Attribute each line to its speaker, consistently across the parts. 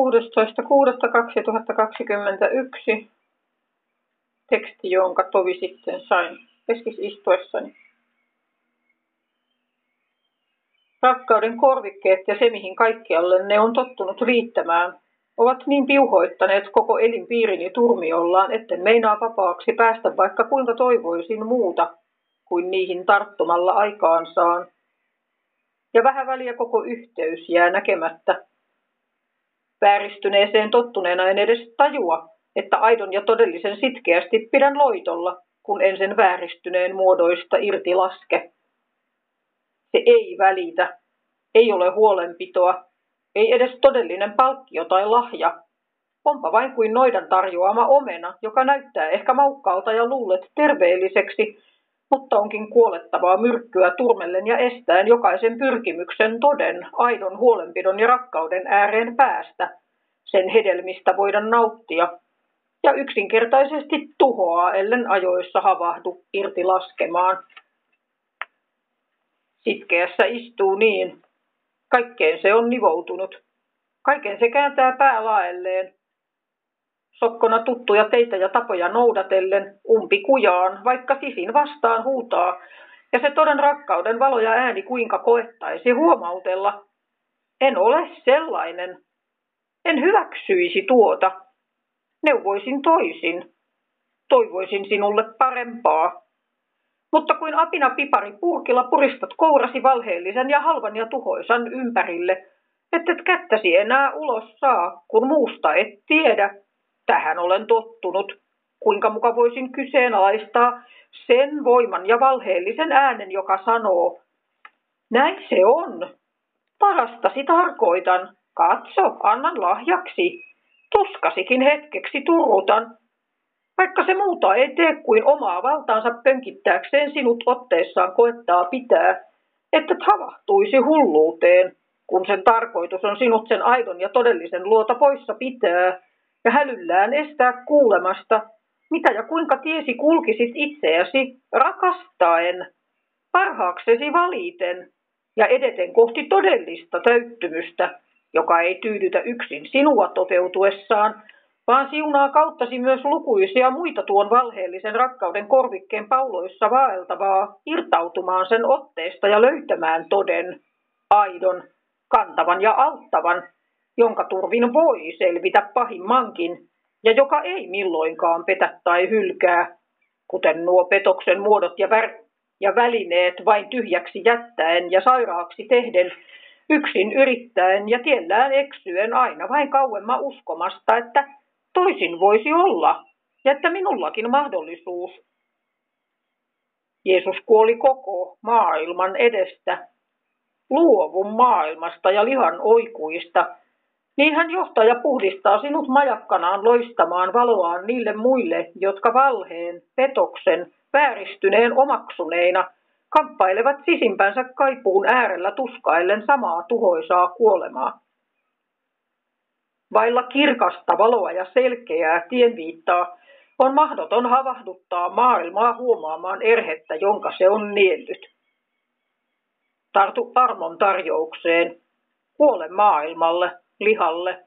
Speaker 1: 16.6.2021 teksti, jonka tovi sitten sain keskis istuessani. Rakkauden korvikkeet ja se, mihin kaikkialle ne on tottunut riittämään, ovat niin piuhoittaneet koko elinpiirini turmiollaan, etten meinaa vapaaksi päästä vaikka kuinka toivoisin muuta kuin niihin tarttumalla aikaansaan. Ja vähän väliä koko yhteys jää näkemättä. Vääristyneeseen tottuneena en edes tajua, että aidon ja todellisen sitkeästi pidän loitolla, kun en sen vääristyneen muodoista irti laske. Se ei välitä, ei ole huolenpitoa, ei edes todellinen palkkio tai lahja. Onpa vain kuin noidan tarjoama omena, joka näyttää ehkä maukkaalta ja luulet terveelliseksi, mutta onkin kuolettavaa myrkkyä turmellen ja estäen jokaisen pyrkimyksen toden, aidon huolenpidon ja rakkauden ääreen päästä, sen hedelmistä voida nauttia, ja yksinkertaisesti tuhoaa, ellen ajoissa havahdu irti laskemaan. Sitkeässä istuu niin. Kaikkeen se on nivoutunut. Kaiken se kääntää päälaelleen. Sokkona tuttuja teitä ja tapoja noudatellen, umpi kujaan, vaikka sisin vastaan huutaa, ja se toden rakkauden valo ja ääni kuinka koettaisi huomautella. En ole sellainen. En hyväksyisi tuota. Neuvoisin toisin. Toivoisin sinulle parempaa. Mutta kuin apina pipari purkilla puristat kourasi valheellisen ja halvan ja tuhoisan ympärille, et kättäsi enää ulos saa, kun muusta et tiedä. Tähän olen tottunut. Kuinka muka voisin kyseenalaistaa sen voiman ja valheellisen äänen, joka sanoo, näin se on. Parastasi tarkoitan. Katso, annan lahjaksi. Tuskasikin hetkeksi turutan, vaikka se muuta ei tee kuin omaa valtaansa pönkittääkseen sinut otteessaan koettaa pitää, että havahtuisi hulluuteen, kun sen tarkoitus on sinut sen aidon ja todellisen luota poissa pitää ja hälyllään estää kuulemasta, mitä ja kuinka tiesi kulkisit itseäsi rakastaen, parhaaksesi valiten ja edeten kohti todellista täyttymystä, joka ei tyydytä yksin sinua toteutuessaan, vaan siunaa kauttasi myös lukuisia muita tuon valheellisen rakkauden korvikkeen pauloissa vaeltavaa, irtautumaan sen otteesta ja löytämään toden, aidon, kantavan ja auttavan, jonka turvin voi selvitä pahimmankin, ja joka ei milloinkaan petä tai hylkää, kuten nuo petoksen muodot ja, vär- ja välineet vain tyhjäksi jättäen ja sairaaksi tehden, yksin yrittäen ja tiellään eksyen aina vain kauemma uskomasta, että toisin voisi olla ja että minullakin mahdollisuus. Jeesus kuoli koko maailman edestä, luovun maailmasta ja lihan oikuista, niin hän johtaa ja puhdistaa sinut majakkanaan loistamaan valoaan niille muille, jotka valheen, petoksen, vääristyneen omaksuneina kamppailevat sisimpänsä kaipuun äärellä tuskaillen samaa tuhoisaa kuolemaa. Vailla kirkasta valoa ja selkeää tienviittaa on mahdoton havahduttaa maailmaa huomaamaan erhettä, jonka se on niellyt. Tartu armon tarjoukseen, kuole maailmalle, lihalle.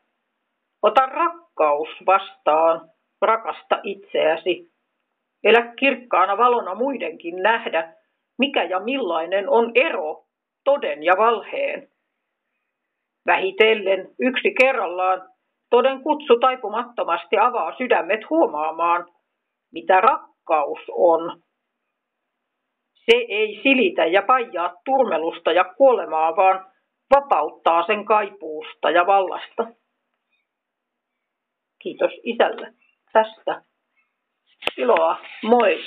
Speaker 1: Ota rakkaus vastaan, rakasta itseäsi. Elä kirkkaana valona muidenkin nähdä, mikä ja millainen on ero toden ja valheen. Vähitellen yksi kerrallaan Toden kutsu taipumattomasti avaa sydämet huomaamaan, mitä rakkaus on. Se ei silitä ja paijaa turmelusta ja kuolemaa, vaan vapauttaa sen kaipuusta ja vallasta. Kiitos isälle tästä. Iloa, moi!